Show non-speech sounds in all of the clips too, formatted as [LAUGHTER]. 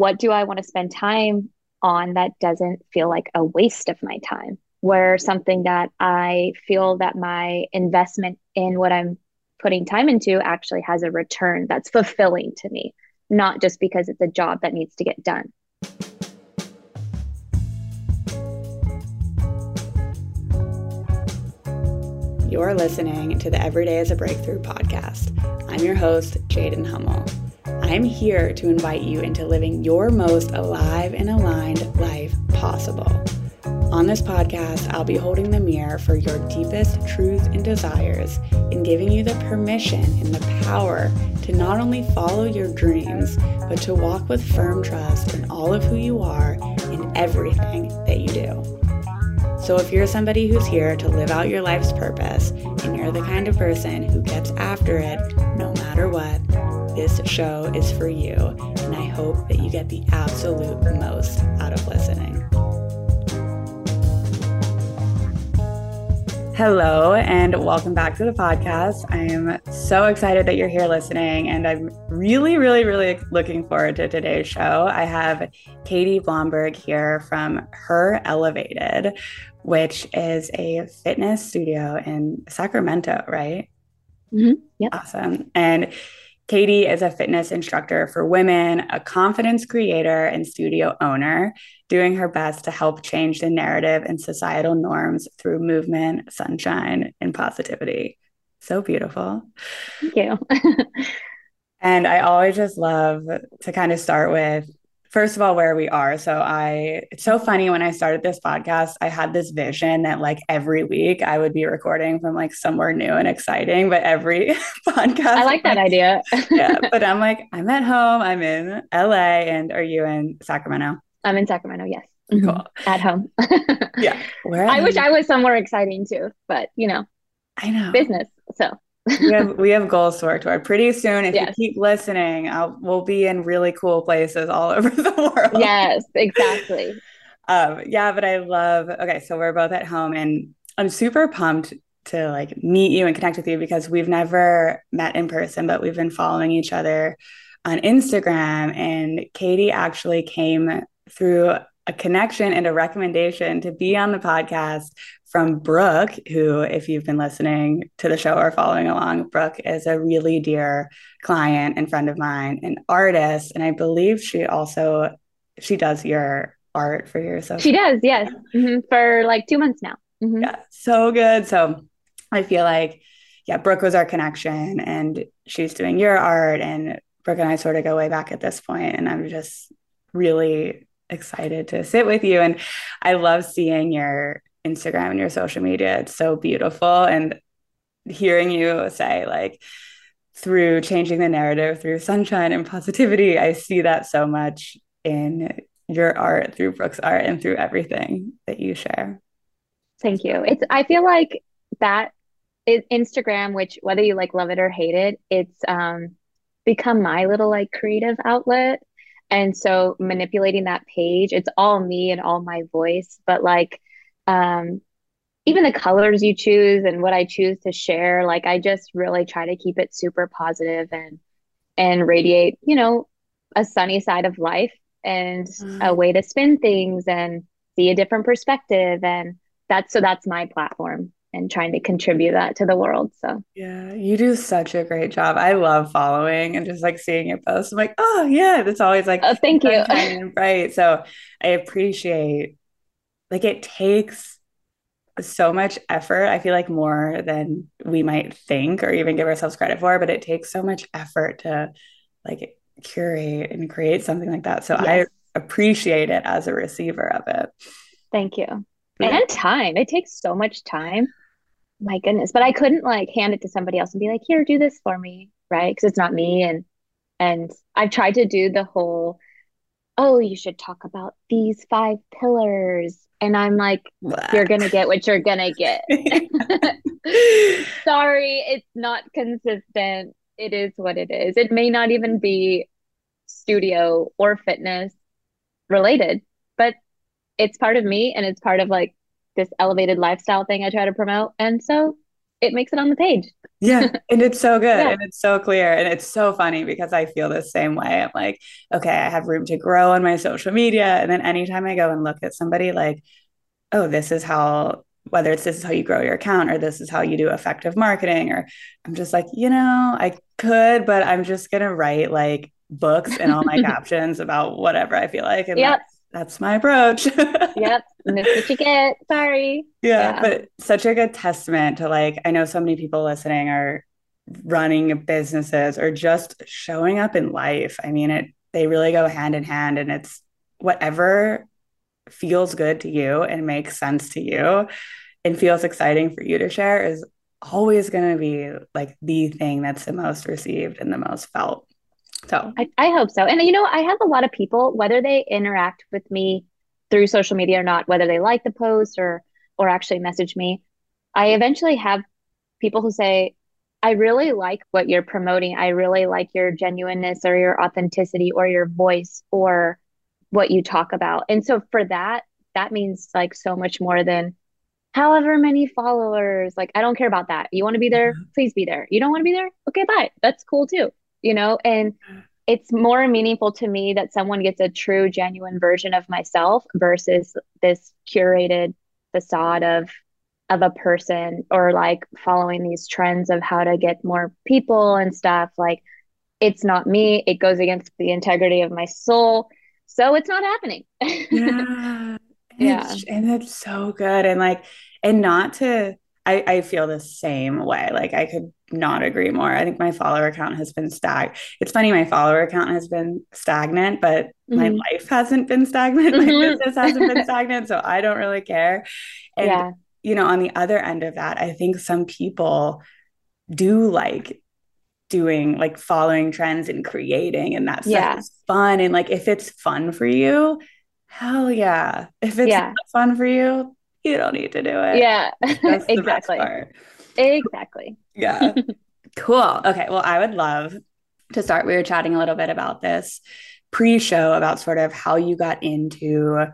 what do I want to spend time on that doesn't feel like a waste of my time? Where something that I feel that my investment in what I'm putting time into actually has a return that's fulfilling to me, not just because it's a job that needs to get done. You're listening to the Every Day is a Breakthrough podcast. I'm your host, Jaden Hummel. I'm here to invite you into living your most alive and aligned life possible. On this podcast, I'll be holding the mirror for your deepest truth and desires and giving you the permission and the power to not only follow your dreams, but to walk with firm trust in all of who you are and everything that you do. So, if you're somebody who's here to live out your life's purpose and you're the kind of person who gets after it no matter what, this show is for you. And I hope that you get the absolute most out of listening. Hello, and welcome back to the podcast. I am so excited that you're here listening, and I'm really, really, really looking forward to today's show. I have Katie Blomberg here from Her Elevated, which is a fitness studio in Sacramento, right? Mm-hmm. Yep. Awesome. And Katie is a fitness instructor for women, a confidence creator, and studio owner, doing her best to help change the narrative and societal norms through movement, sunshine, and positivity. So beautiful. Thank you. [LAUGHS] and I always just love to kind of start with first of all where we are. So i it's so funny when i started this podcast i had this vision that like every week i would be recording from like somewhere new and exciting but every [LAUGHS] podcast i like that [LAUGHS] idea. Yeah [LAUGHS] but i'm like i'm at home i'm in la and are you in sacramento? I'm in sacramento yes. Mm-hmm. cool at home. Yeah where i wish i was somewhere exciting too but you know i know. business so we have we have goals to work toward. Pretty soon, if yes. you keep listening, I'll, we'll be in really cool places all [LAUGHS] over the world. Yes, exactly. um, yeah, but I love. Okay, so we're both at home, and I'm super pumped to like meet you and connect with you because we've never met in person, but we've been following each other on Instagram. And Katie actually came through a connection and a recommendation to be on the podcast from Brooke, who, if you've been listening to the show or following along, Brooke is a really dear client and friend of mine, an artist, and I believe she also she does your art for your social. She does, yes, mm-hmm. for like two months now. Mm-hmm. Yeah, so good. So I feel like, yeah, Brooke was our connection, and she's doing your art, and Brooke and I sort of go way back at this point, and I'm just really excited to sit with you. And I love seeing your Instagram and your social media. It's so beautiful. And hearing you say, like, through changing the narrative through sunshine and positivity, I see that so much in your art, through Brooke's art, and through everything that you share. Thank you. It's, I feel like that is Instagram, which whether you like love it or hate it, it's um, become my little like creative outlet and so manipulating that page, it's all me and all my voice, but like um even the colors you choose and what I choose to share, like I just really try to keep it super positive and and radiate, you know, a sunny side of life and mm. a way to spin things and see a different perspective and that's so that's my platform and trying to contribute that to the world. So yeah, you do such a great job. I love following and just like seeing your posts. I'm like, oh yeah, that's always like oh, thank you. Right. So I appreciate like it takes so much effort. I feel like more than we might think or even give ourselves credit for, but it takes so much effort to like curate and create something like that. So yes. I appreciate it as a receiver of it. Thank you. And time. It takes so much time my goodness but i couldn't like hand it to somebody else and be like here do this for me right because it's not me and and i've tried to do the whole oh you should talk about these five pillars and i'm like you're gonna get what you're gonna get [LAUGHS] [LAUGHS] sorry it's not consistent it is what it is it may not even be studio or fitness related but it's part of me and it's part of like this elevated lifestyle thing I try to promote. And so it makes it on the page. Yeah. [LAUGHS] And it's so good. Yeah. And it's so clear. And it's so funny because I feel the same way. I'm like, okay, I have room to grow on my social media. And then anytime I go and look at somebody like, oh, this is how, whether it's this is how you grow your account or this is how you do effective marketing, or I'm just like, you know, I could, but I'm just going to write like books and all my [LAUGHS] captions about whatever I feel like. And yep. That's my approach. [LAUGHS] yep. And that's what you get. Sorry. Yeah, yeah. But such a good testament to like, I know so many people listening are running businesses or just showing up in life. I mean, it, they really go hand in hand and it's whatever feels good to you and makes sense to you and feels exciting for you to share is always going to be like the thing that's the most received and the most felt. So I, I hope so. And you know, I have a lot of people, whether they interact with me through social media or not, whether they like the post or or actually message me, I eventually have people who say, I really like what you're promoting. I really like your genuineness or your authenticity or your voice or what you talk about. And so for that, that means like so much more than however many followers. Like, I don't care about that. You want to be there? Mm-hmm. Please be there. You don't want to be there? Okay, bye. That's cool too you know and mm-hmm. it's more meaningful to me that someone gets a true genuine version of myself versus this curated facade of of a person or like following these trends of how to get more people and stuff. Like it's not me. It goes against the integrity of my soul. So it's not happening. [LAUGHS] Yeah. Yeah. And it's so good. And like and not to I, I feel the same way. Like I could not agree more. I think my follower count has been stag. It's funny, my follower count has been stagnant, but mm-hmm. my life hasn't been stagnant. [LAUGHS] My mm-hmm. business hasn't been [LAUGHS] stagnant. So I don't really care. And yeah. you know, on the other end of that, I think some people do like doing like following trends and creating and that's yeah. fun. And like if it's fun for you, hell yeah. If it's yeah. fun for you, you don't need to do it. Yeah, [LAUGHS] exactly. Exactly. Yeah. [LAUGHS] cool. Okay. Well, I would love to start. We were chatting a little bit about this pre show about sort of how you got into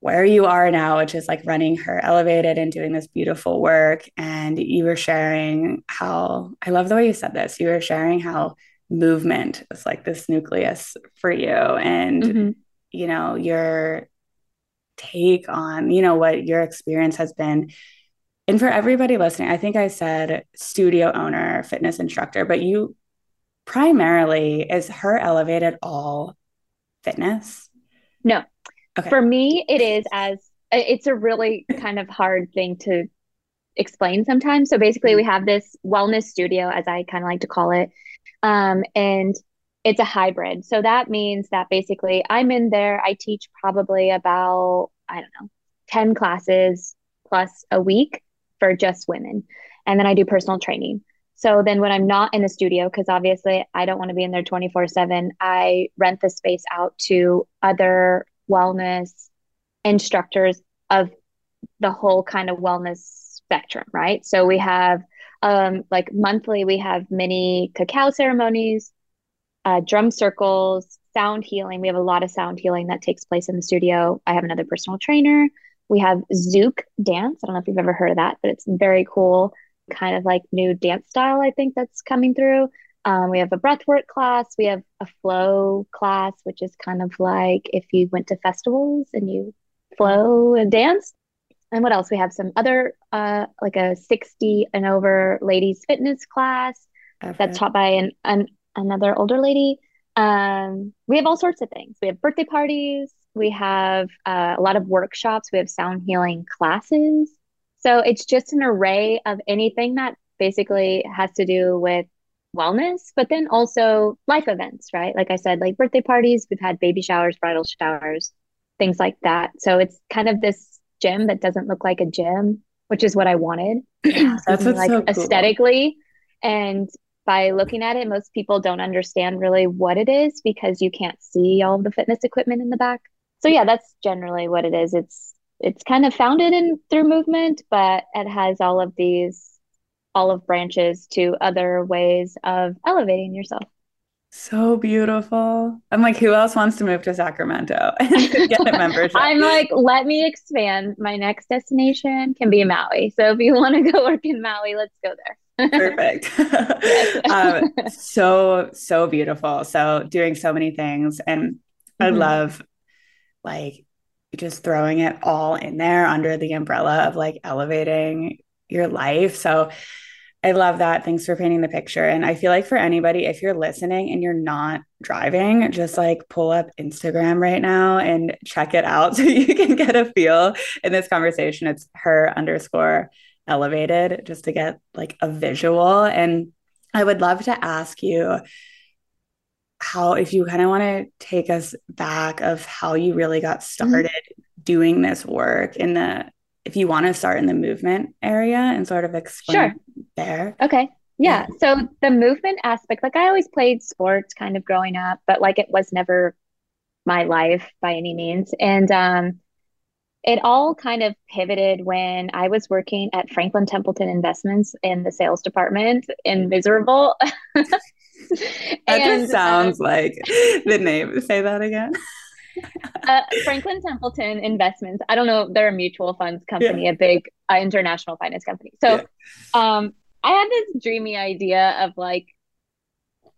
where you are now, which is like running her elevated and doing this beautiful work. And you were sharing how I love the way you said this. You were sharing how movement is like this nucleus for you. And, mm-hmm. you know, you're take on, you know, what your experience has been. And for everybody listening, I think I said studio owner, fitness instructor, but you primarily is her elevated all fitness? No. Okay. For me, it is as it's a really kind of hard thing to explain sometimes. So basically, we have this wellness studio, as I kind of like to call it. Um, and it's a hybrid. So that means that basically I'm in there, I teach probably about, I don't know, 10 classes plus a week for just women. And then I do personal training. So then when I'm not in the studio, because obviously I don't want to be in there 24 7, I rent the space out to other wellness instructors of the whole kind of wellness spectrum, right? So we have um, like monthly, we have mini cacao ceremonies uh, drum circles, sound healing. We have a lot of sound healing that takes place in the studio. I have another personal trainer. We have Zouk dance. I don't know if you've ever heard of that, but it's very cool, kind of like new dance style, I think that's coming through. Um, we have a breathwork class. We have a flow class, which is kind of like if you went to festivals and you flow and dance. And what else? We have some other, uh, like a 60 and over ladies fitness class okay. that's taught by an, an another older lady. Um, we have all sorts of things. We have birthday parties. We have uh, a lot of workshops. We have sound healing classes. So it's just an array of anything that basically has to do with wellness, but then also life events, right? Like I said, like birthday parties, we've had baby showers, bridal showers, things like that. So it's kind of this gym that doesn't look like a gym, which is what I wanted. [CLEARS THROAT] That's like so cool. aesthetically. And by looking at it, most people don't understand really what it is because you can't see all of the fitness equipment in the back. So yeah, that's generally what it is. It's it's kind of founded in through movement, but it has all of these olive branches to other ways of elevating yourself. So beautiful. I'm like, who else wants to move to Sacramento [LAUGHS] and get a [LAUGHS] membership? I'm like, let me expand. My next destination can be Maui. So if you want to go work in Maui, let's go there. Perfect. [LAUGHS] um, [LAUGHS] so, so beautiful. So, doing so many things. And I mm-hmm. love like just throwing it all in there under the umbrella of like elevating your life. So, I love that. Thanks for painting the picture. And I feel like for anybody, if you're listening and you're not driving, just like pull up Instagram right now and check it out [LAUGHS] so you can get a feel in this conversation. It's her underscore elevated just to get like a visual. And I would love to ask you how, if you kind of want to take us back of how you really got mm-hmm. started mm-hmm. doing this work in the if you want to start in the movement area and sort of explain sure. there. Okay. Yeah. So the movement aspect, like I always played sports kind of growing up, but like it was never my life by any means. And um it all kind of pivoted when I was working at Franklin Templeton Investments in the sales department in Miserable. [LAUGHS] that and, just sounds uh, like [LAUGHS] the name. Say that again. [LAUGHS] uh, Franklin Templeton Investments. I don't know. They're a mutual funds company, yeah. a big uh, international finance company. So, yeah. um, I had this dreamy idea of like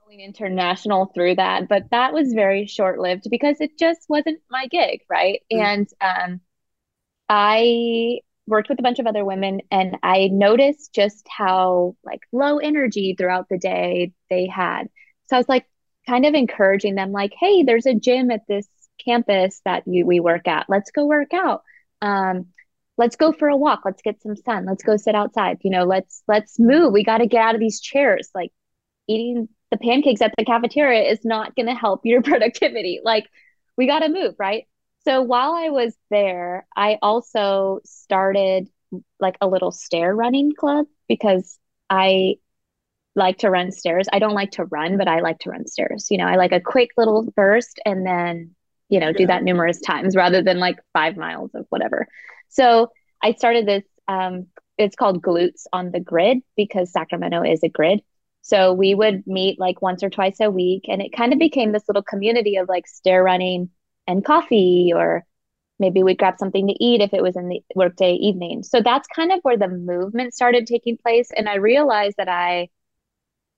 going international through that, but that was very short lived because it just wasn't my gig, right? Mm-hmm. And um, I worked with a bunch of other women, and I noticed just how like low energy throughout the day they had. So I was like, kind of encouraging them, like, "Hey, there's a gym at this campus that you, we work at. Let's go work out. Um, let's go for a walk. Let's get some sun. Let's go sit outside. You know, let's let's move. We got to get out of these chairs. Like eating the pancakes at the cafeteria is not going to help your [LAUGHS] productivity. Like we got to move, right? So while I was there, I also started like a little stair running club because I like to run stairs. I don't like to run, but I like to run stairs. You know, I like a quick little burst and then you know, yeah. do that numerous times rather than like five miles of whatever. So I started this, um, it's called Glutes on the Grid because Sacramento is a grid. So we would meet like once or twice a week, and it kind of became this little community of like stair running and coffee, or maybe we'd grab something to eat if it was in the workday evening. So that's kind of where the movement started taking place. And I realized that I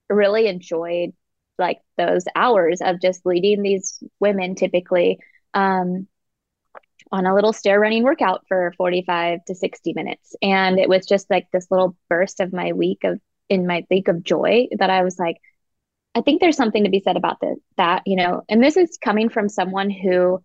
really enjoyed like those hours of just leading these women typically um, on a little stair running workout for 45 to 60 minutes and it was just like this little burst of my week of in my week of joy that i was like i think there's something to be said about this that you know and this is coming from someone who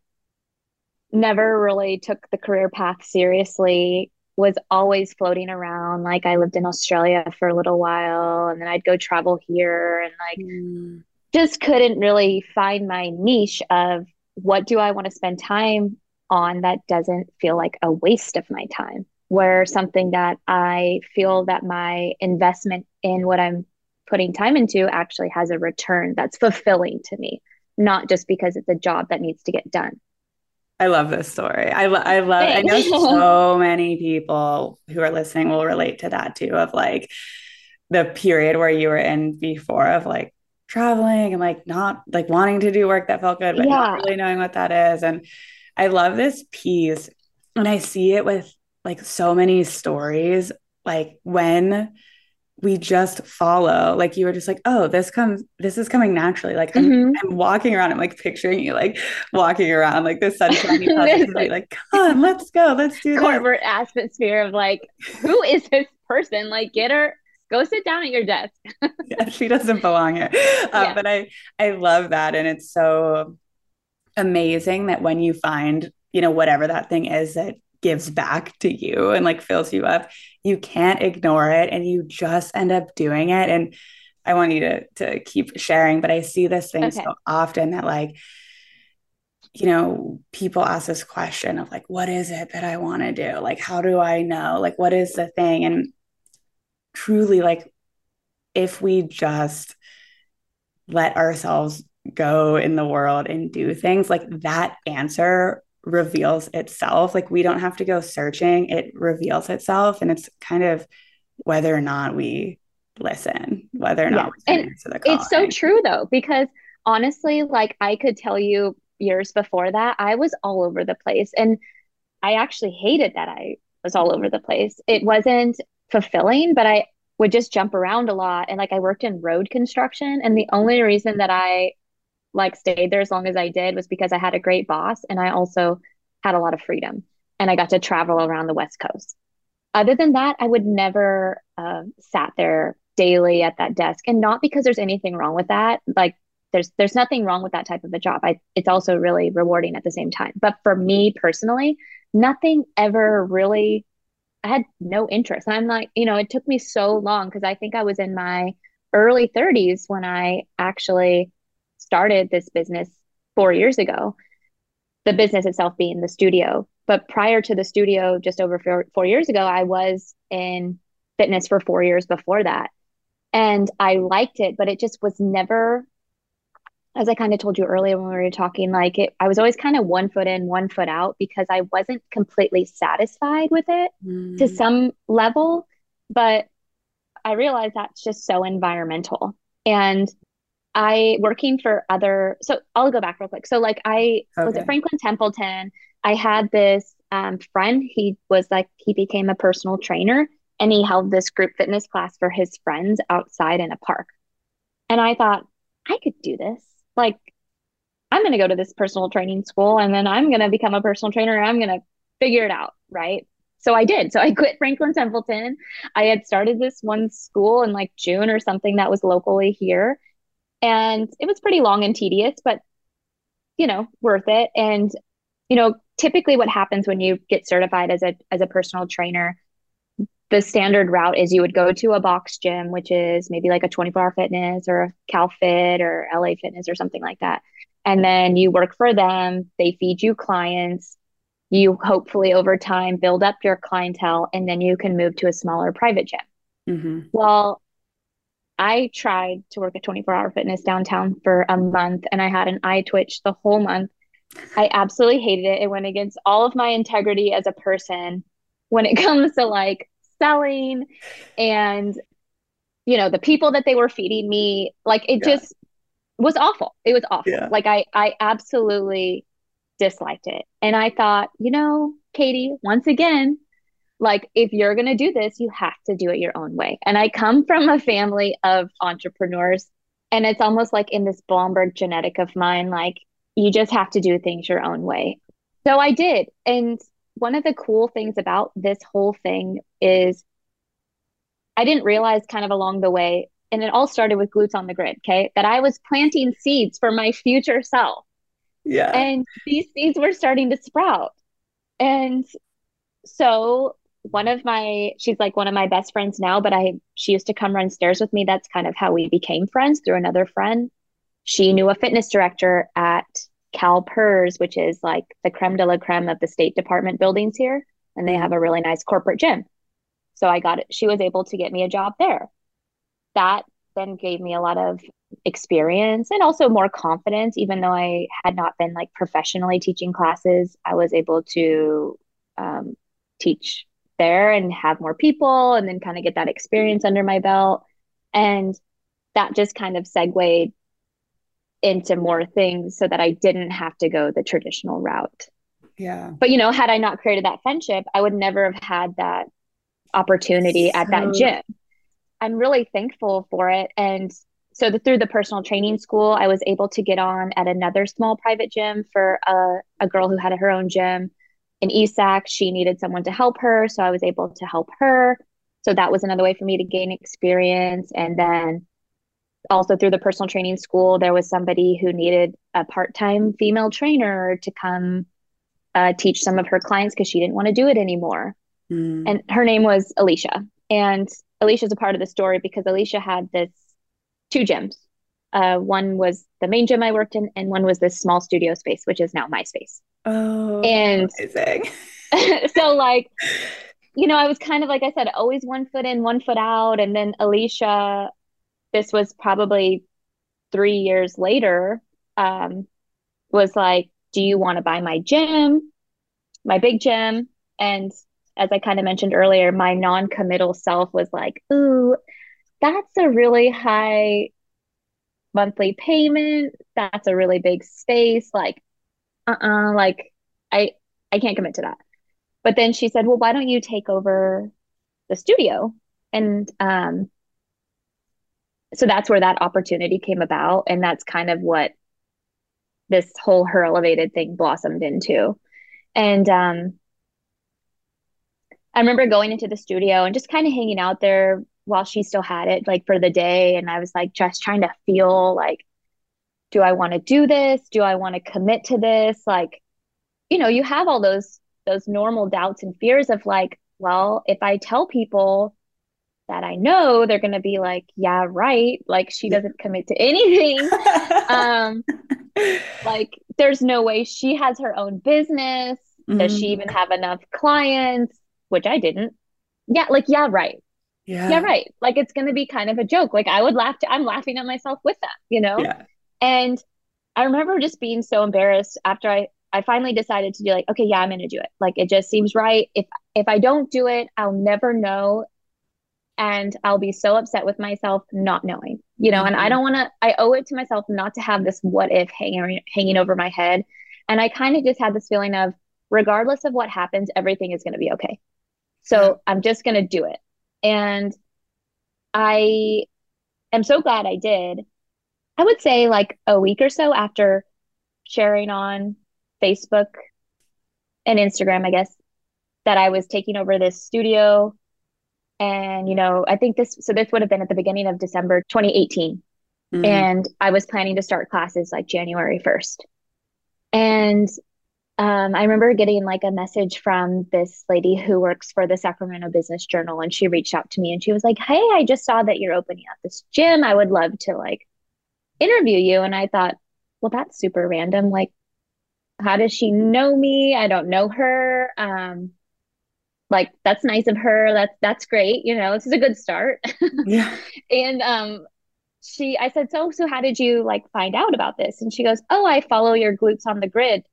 never really took the career path seriously was always floating around. Like I lived in Australia for a little while and then I'd go travel here and like mm. just couldn't really find my niche of what do I want to spend time on that doesn't feel like a waste of my time, where something that I feel that my investment in what I'm putting time into actually has a return that's fulfilling to me, not just because it's a job that needs to get done. I love this story. I, lo- I love, I know so many people who are listening will relate to that too, of like the period where you were in before of like traveling and like not like wanting to do work that felt good, but yeah. not really knowing what that is. And I love this piece. And I see it with like so many stories, like when we just follow like you were just like oh this comes this is coming naturally like I'm, mm-hmm. I'm walking around i'm like picturing you like walking around like this sunshiny [LAUGHS] positivity like come on let's go let's do corporate this. atmosphere of like who is this person like get her go sit down at your desk [LAUGHS] yeah she doesn't belong here uh, yeah. but i i love that and it's so amazing that when you find you know whatever that thing is that gives back to you and like fills you up you can't ignore it and you just end up doing it. And i want you to to keep sharing but i see this thing okay. so often that like you know people ask this question of like what is it that i want to do? Like how do i know? Like what is the thing? And truly like if we just let ourselves go in the world and do things like that answer reveals itself. Like we don't have to go searching, it reveals itself. And it's kind of whether or not we listen, whether or not yeah. and It's so true though, because honestly, like I could tell you years before that, I was all over the place. And I actually hated that I was all over the place. It wasn't fulfilling, but I would just jump around a lot. And like I worked in road construction. And the only reason that I like stayed there as long as I did was because I had a great boss and I also had a lot of freedom and I got to travel around the West Coast. Other than that, I would never uh, sat there daily at that desk and not because there's anything wrong with that. Like there's there's nothing wrong with that type of a job. I it's also really rewarding at the same time. But for me personally, nothing ever really I had no interest. I'm like, you know, it took me so long because I think I was in my early 30s when I actually started this business 4 years ago. The business itself being the studio. But prior to the studio just over four, four years ago, I was in fitness for 4 years before that. And I liked it, but it just was never as I kind of told you earlier when we were talking, like it, I was always kind of one foot in, one foot out because I wasn't completely satisfied with it mm. to some level. But I realized that's just so environmental. And I working for other, so I'll go back real quick. So, like, I okay. was at Franklin Templeton. I had this um, friend. He was like, he became a personal trainer and he held this group fitness class for his friends outside in a park. And I thought, I could do this like I'm going to go to this personal training school and then I'm going to become a personal trainer and I'm going to figure it out, right? So I did. So I quit Franklin Templeton. I had started this one school in like June or something that was locally here. And it was pretty long and tedious, but you know, worth it. And you know, typically what happens when you get certified as a as a personal trainer the standard route is you would go to a box gym, which is maybe like a 24 hour fitness or a CalFit or LA Fitness or something like that. And then you work for them, they feed you clients. You hopefully over time build up your clientele and then you can move to a smaller private gym. Mm-hmm. Well, I tried to work at 24 hour fitness downtown for a month and I had an eye twitch the whole month. I absolutely hated it. It went against all of my integrity as a person when it [LAUGHS] comes to like selling and you know the people that they were feeding me like it yeah. just was awful it was awful yeah. like i i absolutely disliked it and i thought you know katie once again like if you're going to do this you have to do it your own way and i come from a family of entrepreneurs and it's almost like in this blomberg genetic of mine like you just have to do things your own way so i did and one of the cool things about this whole thing is I didn't realize kind of along the way, and it all started with glutes on the grid, okay, that I was planting seeds for my future self. Yeah. And these seeds were starting to sprout. And so one of my she's like one of my best friends now, but I she used to come run stairs with me. That's kind of how we became friends through another friend. She knew a fitness director at CalPERS, which is like the creme de la creme of the State Department buildings here. And they have a really nice corporate gym. So I got it. She was able to get me a job there. That then gave me a lot of experience and also more confidence. Even though I had not been like professionally teaching classes, I was able to um, teach there and have more people and then kind of get that experience under my belt. And that just kind of segued into more things so that I didn't have to go the traditional route. Yeah. But you know, had I not created that friendship, I would never have had that opportunity so... at that gym. I'm really thankful for it. And so the, through the personal training school, I was able to get on at another small private gym for a, a girl who had her own gym in ESAC. She needed someone to help her. So I was able to help her. So that was another way for me to gain experience. And then also through the personal training school, there was somebody who needed a part time female trainer to come uh, teach some of her clients because she didn't want to do it anymore. Mm. And her name was Alicia. And Alicia's a part of the story because Alicia had this two gyms. Uh, one was the main gym I worked in, and one was this small studio space, which is now my space. Oh, and [LAUGHS] so, like, [LAUGHS] you know, I was kind of like I said, always one foot in, one foot out. And then Alicia, this was probably three years later, um, was like, Do you want to buy my gym, my big gym? And as I kind of mentioned earlier, my non committal self was like, Ooh, that's a really high monthly payment. That's a really big space. Like, uh-uh, uh like, I, I can't commit to that. But then she said, Well, why don't you take over the studio? And um, so that's where that opportunity came about. And that's kind of what this whole her elevated thing blossomed into. And um, I remember going into the studio and just kind of hanging out there while she still had it, like for the day. And I was like, just trying to feel like, do I want to do this? Do I want to commit to this? Like, you know, you have all those those normal doubts and fears of like, well, if I tell people that I know, they're going to be like, yeah, right. Like she doesn't commit to anything. [LAUGHS] um, like there's no way she has her own business. Mm-hmm. Does she even have enough clients? Which I didn't. Yeah, like yeah, right. Yeah. Yeah, right. Like it's going to be kind of a joke. Like I would laugh to, I'm laughing at myself with that, you know? Yeah. And I remember just being so embarrassed after I I finally decided to do like, okay, yeah, I'm going to do it. Like it just seems right. If if I don't do it, I'll never know and I'll be so upset with myself not knowing. You know, mm-hmm. and I mm-hmm. don't want to I owe it to myself not to have this what if hanging hanging over my head. And I kind of just had this feeling of regardless of what happens, everything is going to be okay. So I'm just going to do it. And I am so glad I did. I would say like a week or so after sharing on Facebook and Instagram, I guess, that I was taking over this studio. And, you know, I think this, so this would have been at the beginning of December 2018. Mm-hmm. And I was planning to start classes like January 1st. And um, I remember getting like a message from this lady who works for the Sacramento Business Journal, and she reached out to me and she was like, "Hey, I just saw that you're opening up this gym. I would love to like interview you." And I thought, well, that's super random. Like, how does she know me? I don't know her. Um, like that's nice of her. That's that's great. You know, this is a good start. [LAUGHS] Yeah. and um, she, I said, so so how did you like find out about this? And she goes, oh, I follow your glutes on the grid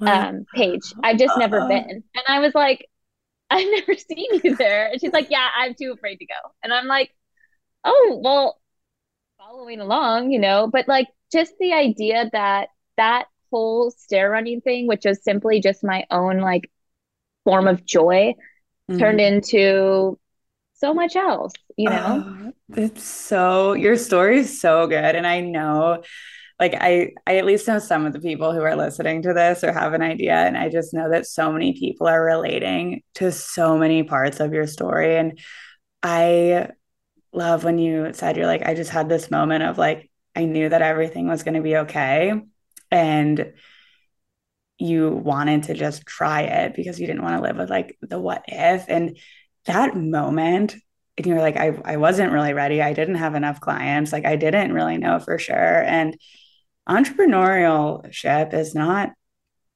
um page. I've just never uh, been. And I was like, [LAUGHS] I've never seen you there. And she's like, yeah, I'm too afraid to go. And I'm like, oh well, following along, you know. But like just the idea that that whole stair running thing, which was simply just my own like form of joy, mm-hmm. turned into so much else, you know? Oh, it's so, your story is so good. And I know, like, I, I at least know some of the people who are listening to this or have an idea. And I just know that so many people are relating to so many parts of your story. And I love when you said, you're like, I just had this moment of like, I knew that everything was going to be okay and you wanted to just try it because you didn't want to live with like the what if and that moment and you're like I, I wasn't really ready. I didn't have enough clients. Like i didn't really know for sure and entrepreneurship is not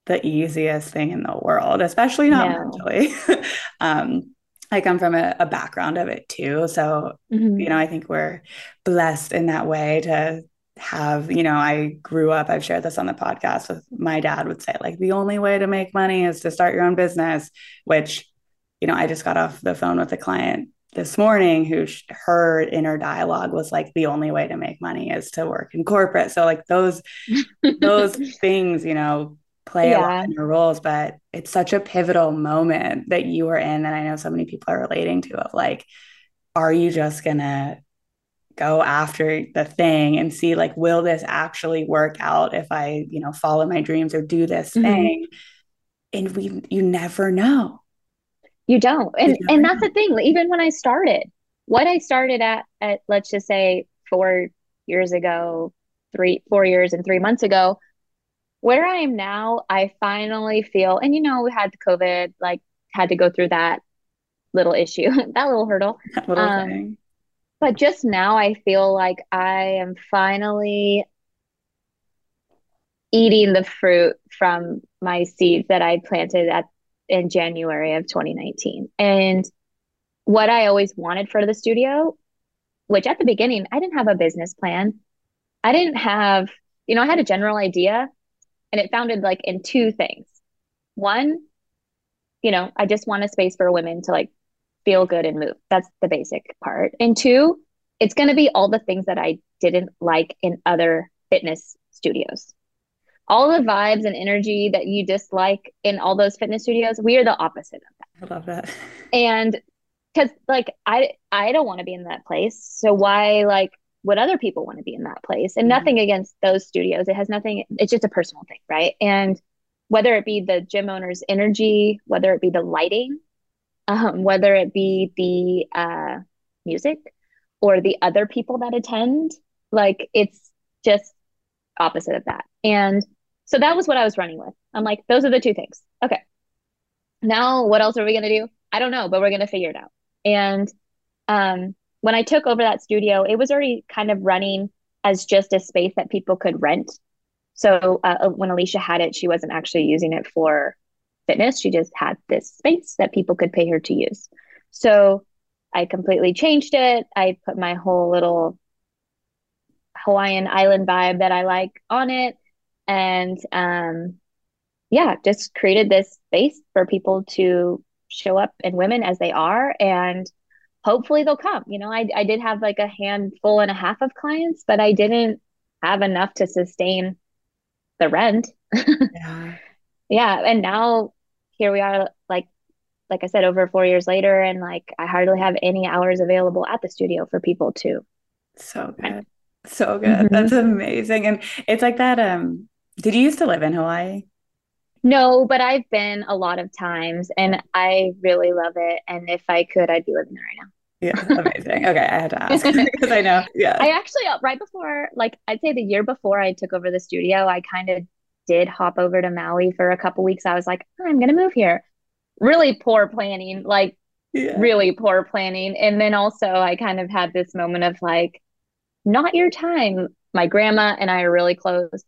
the easiest thing in the world especially not no. mentally. [LAUGHS] Um, I come from a, a, background of it too. So, mm-hmm. you know, I think we're blessed in that way to have, you know, I grew up, I've shared this on the podcast with my dad would say, like, the only way to make money is to start your own business, which, you know, I just got off the phone with a client this morning who her inner dialogue was like the only way to make money is to work in corporate so like those those [LAUGHS] things you know play yeah. a lot in your roles but it's such a pivotal moment that you were in and i know so many people are relating to of like are you just gonna go after the thing and see like will this actually work out if i you know follow my dreams or do this mm-hmm. thing and we you never know you don't and you and that's know. the thing even when i started what i started at at let's just say four years ago three four years and three months ago where i am now i finally feel and you know we had covid like had to go through that little issue [LAUGHS] that little hurdle [LAUGHS] that little um, but just now, I feel like I am finally eating the fruit from my seeds that I planted at in January of 2019. And what I always wanted for the studio, which at the beginning, I didn't have a business plan. I didn't have, you know, I had a general idea and it founded like in two things. One, you know, I just want a space for women to like feel good and move. That's the basic part. And two, it's going to be all the things that I didn't like in other fitness studios. All the vibes and energy that you dislike in all those fitness studios, we are the opposite of that. I love that. And because like I I don't want to be in that place. So why like would other people want to be in that place? And mm-hmm. nothing against those studios. It has nothing. It's just a personal thing, right? And whether it be the gym owner's energy, whether it be the lighting, um, whether it be the uh, music or the other people that attend, like it's just opposite of that. And so that was what I was running with. I'm like, those are the two things. Okay. Now, what else are we going to do? I don't know, but we're going to figure it out. And um, when I took over that studio, it was already kind of running as just a space that people could rent. So uh, uh, when Alicia had it, she wasn't actually using it for fitness. She just had this space that people could pay her to use. So I completely changed it. I put my whole little Hawaiian island vibe that I like on it. And um, yeah, just created this space for people to show up and women as they are and hopefully they'll come. You know I, I did have like a handful and a half of clients but i didn't have enough to sustain the rent. [LAUGHS] Yeah. Yeah and now here we are like like i said over four years later and like i hardly have any hours available at the studio for people to so good. So good. Mm-hmm. that's amazing. And it's like that um did you used to live in hawaii no, but I've been a lot of times and I really love it. And if I could, I'd be living there right now. Yeah, amazing. Okay, I had to ask [LAUGHS] because I know. Yeah. I actually, uh, right before, like, I'd say the year before I took over the studio, I kind of did hop over to Maui for a couple weeks. I was like, I'm going to move here. Really poor planning, like, yeah. really poor planning. And then also, I kind of had this moment of like, not your time. My grandma and I are really close.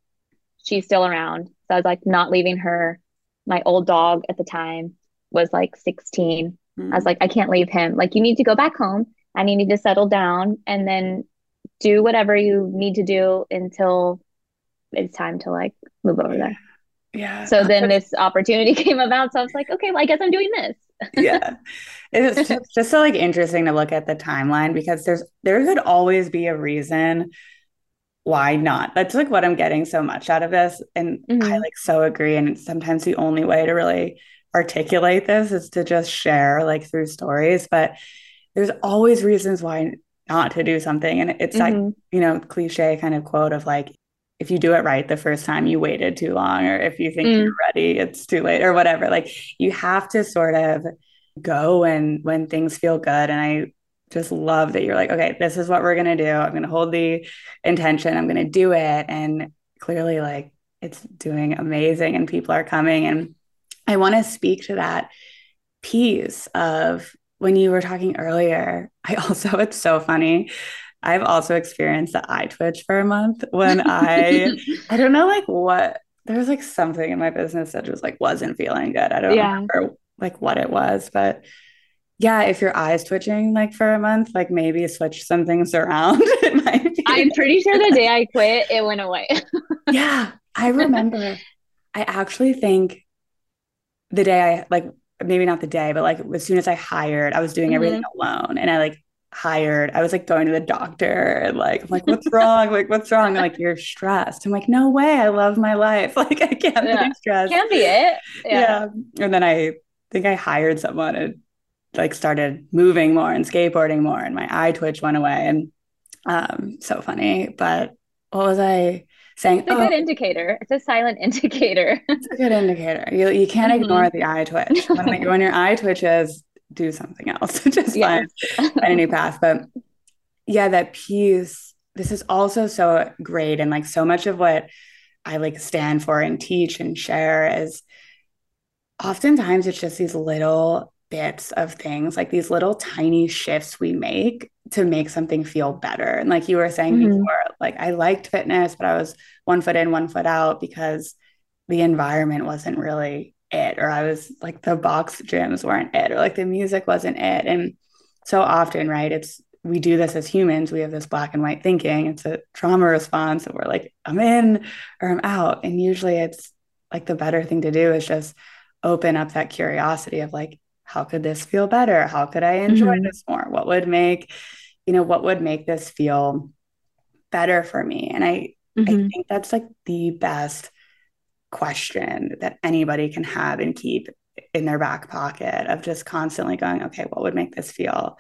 She's still around. So I was like not leaving her. My old dog at the time was like 16. Mm-hmm. I was like, I can't leave him. Like, you need to go back home and you need to settle down and then do whatever you need to do until it's time to like move over there. Yeah. So then this opportunity [LAUGHS] came about. So I was like, okay, well, I guess I'm doing this. [LAUGHS] yeah. It's just, just so like interesting to look at the timeline because there's there could always be a reason why not? That's like what I'm getting so much out of this. And mm-hmm. I like so agree. And sometimes the only way to really articulate this is to just share like through stories. But there's always reasons why not to do something. And it's mm-hmm. like, you know, cliche kind of quote of like, if you do it right the first time, you waited too long, or if you think mm. you're ready, it's too late, or whatever. Like you have to sort of go and when things feel good. And I just love that you're like, okay, this is what we're going to do. I'm going to hold the intention. I'm going to do it. And clearly, like, it's doing amazing and people are coming. And I want to speak to that piece of when you were talking earlier. [LAUGHS] I also, it's so funny. I've also experienced the eye twitch for a month when [LAUGHS] I, I don't know, like what, there was like something in my business that just like wasn't feeling good. I don't yeah. remember like what it was, but yeah, if your eye's twitching like for a month, like maybe switch some things around. [LAUGHS] it might be. I'm pretty sure the day I quit, it went away. [LAUGHS] yeah, I remember. I actually think the day I like maybe not the day, but like as soon as I hired, I was doing mm-hmm. everything alone, and I like hired. I was like going to the doctor and like I'm like, what's wrong? like, what's wrong? And like, you're stressed. I'm like, no way. I love my life. [LAUGHS] Like, I can't yeah. be stressed. Can be it. Yeah. yeah. And then I think I hired someone and like started moving more and skateboarding more and my eye twitch went away and um so funny. But what was i saying? It's a oh, good indicator. It's a silent [LAUGHS] indicator. It's a good indicator. You, you can't mm-hmm. ignore the eye twitch. [LAUGHS] When, when your eye twitches do something else [LAUGHS] just yes. find, find a new path but yeah that piece this is also so great and like so much of what i like stand for and teach and share is oftentimes it's just these little bits of things, like these little tiny shifts we make to make something feel better. And like you were saying mm-hmm. before, like I liked fitness, but I was one foot in, one foot out because the environment wasn't really it, or I was like the box gyms weren't it, or like the music wasn't it. And so often, right, it's we do this as humans. We have this black and white thinking. It's a trauma response, and we're like, I'm in or I'm out. And usually it's like the better thing to do is just open up that curiosity of like, how could this feel better? How could I enjoy mm-hmm. this more? What would make, you know, what would make this feel better for me? And I, mm-hmm. I think that's like the best question that anybody can have and keep in their back pocket of just constantly going, okay, what would make this feel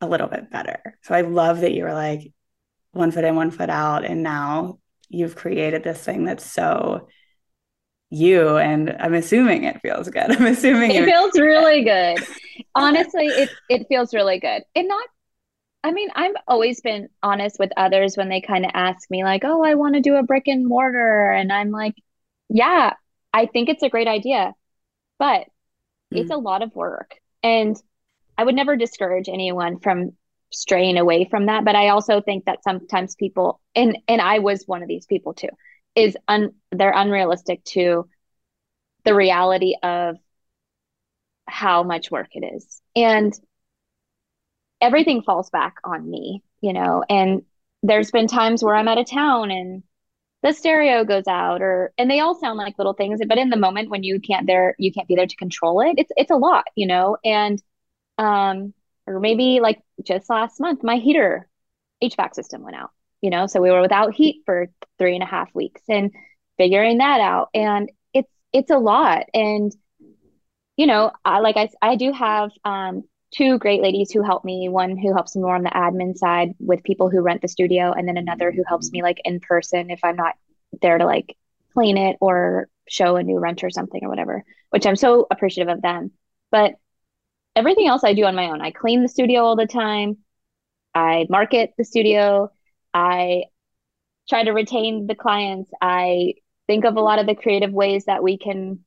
a little bit better? So I love that you were like one foot in, one foot out. And now you've created this thing that's so you and i'm assuming it feels good. [LAUGHS] I'm assuming it feels really good. Honestly it it feels really good. And not i mean i've always been honest with others when they kind of ask me like oh i want to do a brick and mortar and i'm like yeah i think it's a great idea but mm. it's a lot of work. And i would never discourage anyone from straying away from that but i also think that sometimes people and and i was one of these people too is un they're unrealistic to the reality of how much work it is. And everything falls back on me you know and there's been times where i'm out of town and the stereo goes out or and they all sound like little things but in the moment when you can't there you can't be there to control it it's it's a lot you know? And um or maybe like just last month my heater hvac system went out you know so we were without heat for three and a half weeks and figuring that out. And it's it's a lot. And you know i like i, I do have um, two great ladies who help me. One who helps me more on the admin side with people who rent the studio and then another who helps me like in person if i'm not there to like clean it or show a new rent or something or whatever which i'm so appreciative of them. But everything else i do on my own. I clean the studio all the time. I market the studio I try to retain the clients. I think of a lot of the creative ways that we can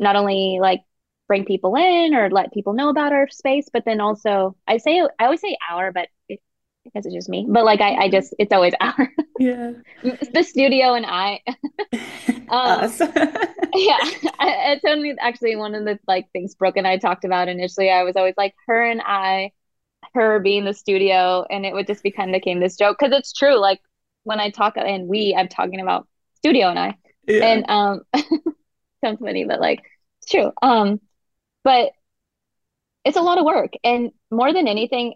not only like bring people in or let people know about our space, but then also I say I always say our, but it, because it's just me. But like I, I just it's always our. [LAUGHS] Yeah. the studio and I. [LAUGHS] um, Us. [LAUGHS] yeah, it's only actually one of the like things Brooke and I talked about initially. I was always like her and I her being the studio and it would just be kind of became this joke. Because it's true like when i talk and we i'm talking about studio and i yeah. and um [LAUGHS] sounds funny but like it's true. Um but it's a lot of work and more than anything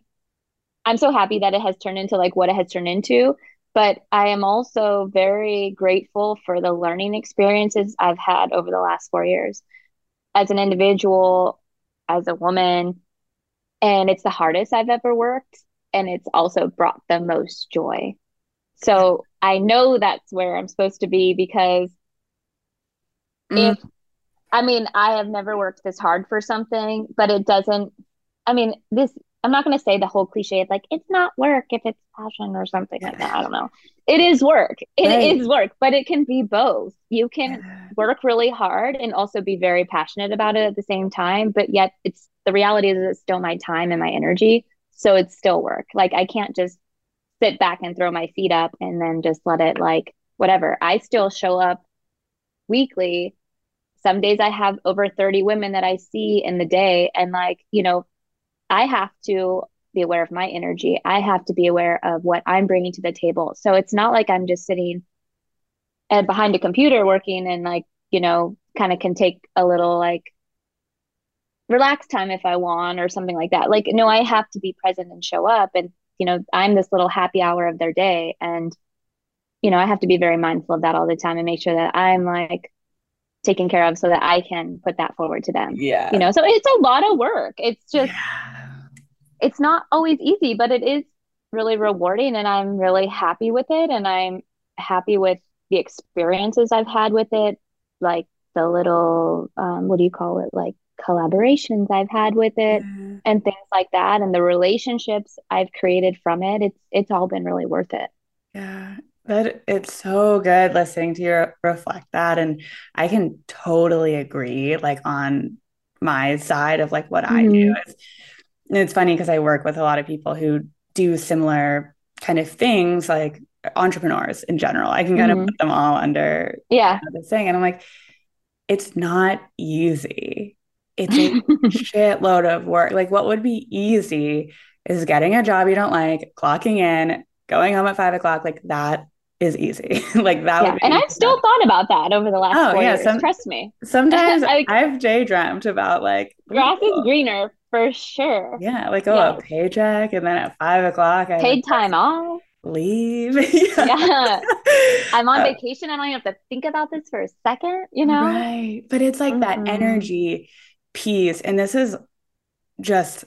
i'm so happy that it has turned into like what it has turned into but i am also very grateful for the learning experiences i've had over the last four years. As an individual as a woman and it's the hardest I've ever worked and it's also brought the most joy. So I know that's where I'm supposed to be because mm. if I mean, I have never worked this hard for something, but it doesn't I mean, this I'm not going to say the whole cliche of like it's not work if it's passion or something like that. I don't know. It is work. It right. is work, but it can be both. You can work really hard and also be very passionate about it at the same time, but yet it's the reality is it's still my time and my energy. So it's still work. Like I can't just sit back and throw my feet up and then just let it like whatever. I still show up weekly. Some days I have over 30 women that I see in the day. And like, you know, I have to be aware of my energy. I have to be aware of what I'm bringing to the table. So it's not like I'm just sitting behind a computer working and like, you know, kind of can take a little like relax time if I want or something like that. Like, no, I have to be present and show up. And, you know, I'm this little happy hour of their day. And, you know, I have to be very mindful of that all the time and make sure that I'm like taken care of so that I can put that forward to them. Yeah. You know, so it's a lot of work. It's just, yeah. it's not always easy, but it is really rewarding and I'm really happy with it. And I'm happy with the experiences I've had with it. Like the little, um, what do you call it? Like collaborations I've had with it mm. and things like that and the relationships I've created from it it's it's all been really worth it. Yeah. But it's so good listening to you reflect that and I can totally agree like on my side of like what mm-hmm. I do. Mm-hmm. It's, it's funny because I work with a lot of people who do similar kind of things like entrepreneurs in general. I can kind mm-hmm. of put them all under yeah this thing. And I'm like, it's not easy it's a [LAUGHS] shitload of work. Like, what would be easy is getting a job you don't like, clocking in, going home at five o'clock. Like, that is easy. [LAUGHS] like, that yeah. And I've still thought about that over the last oh, four yeah, years. Some, Trust me. [LAUGHS] Sometimes I, I've daydreamed about like grass is greener for sure. Yeah. Like, oh, yes. a paycheck. And then at five o'clock, I paid time off leave. yeah. I'm on uh, vacation. I don't even have to think about this for a second, you know? Right. But it's like mm-hmm. that energy piece, and this is just,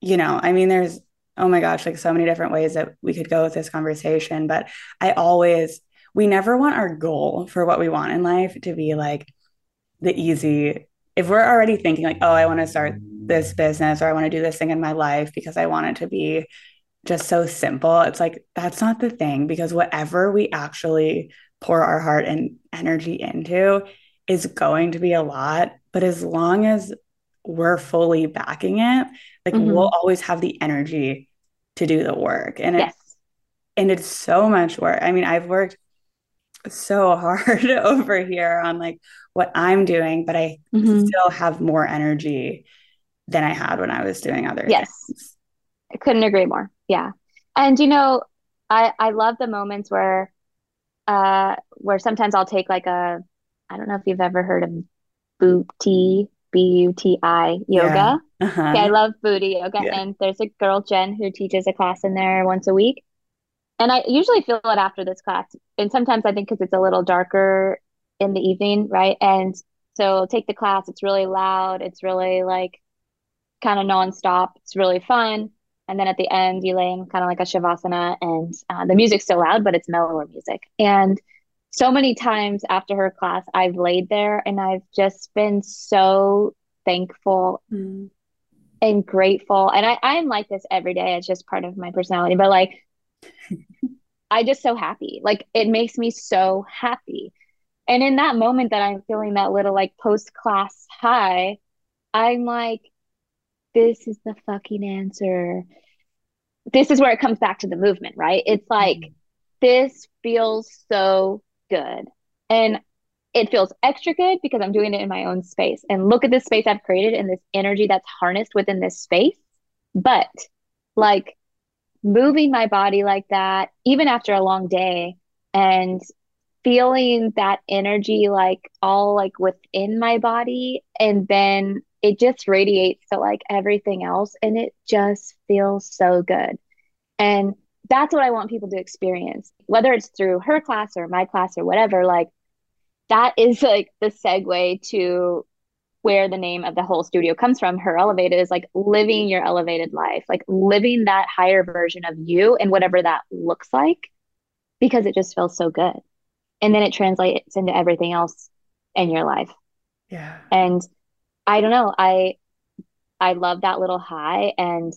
you know, I mean, there's, oh my gosh, like so many different ways that we could go with this conversation, but I always, we never want our goal for what we want in life to be like the easy. If we're already thinking like, oh, I want to start this business or I want to do this thing in my life because I want it to be just so simple, it's like that's not the thing because whatever we actually pour our heart and energy into is going to be a lot. But as long as we're fully backing it, like mm-hmm. we'll always have the energy to do the work. And yes. it's and it's so much work. I mean, I've worked so [LAUGHS] hard over here on like what I'm doing, but I mm-hmm. still have more energy than I had when I was doing other yes. things. I couldn't agree more. Yeah. And you know, I I love the moments where uh where sometimes I'll take like a I don't know if you've ever heard of booty B U T I yoga. Yeah. Uh-huh. Okay, I love booty yoga. Yeah. And there's a girl, Jen, who teaches a class in there once a week. And I usually feel it after this class. And sometimes I think because it's a little darker in the evening, right? And so take the class, it's really loud, it's really like kind of nonstop, it's really fun. And then at the end, you lay in kind of like a shavasana, and uh, the music's still loud, but it's mellower music. And so many times after her class, I've laid there and I've just been so thankful mm. and grateful. And I, I'm like this every day. It's just part of my personality, but like, [LAUGHS] I just so happy. Like, it makes me so happy. And in that moment that I'm feeling that little like post class high, I'm like, this is the fucking answer. This is where it comes back to the movement, right? It's like, mm. this feels so good. And it feels extra good because I'm doing it in my own space. And look at this space I've created and this energy that's harnessed within this space. But like moving my body like that, even after a long day, and feeling that energy like all like within my body, and then it just radiates to like everything else. And it just feels so good. And that's what I want people to experience, whether it's through her class or my class or whatever. Like, that is like the segue to where the name of the whole studio comes from. Her elevated is like living your elevated life, like living that higher version of you and whatever that looks like, because it just feels so good. And then it translates into everything else in your life. Yeah. And I don't know. I I love that little high and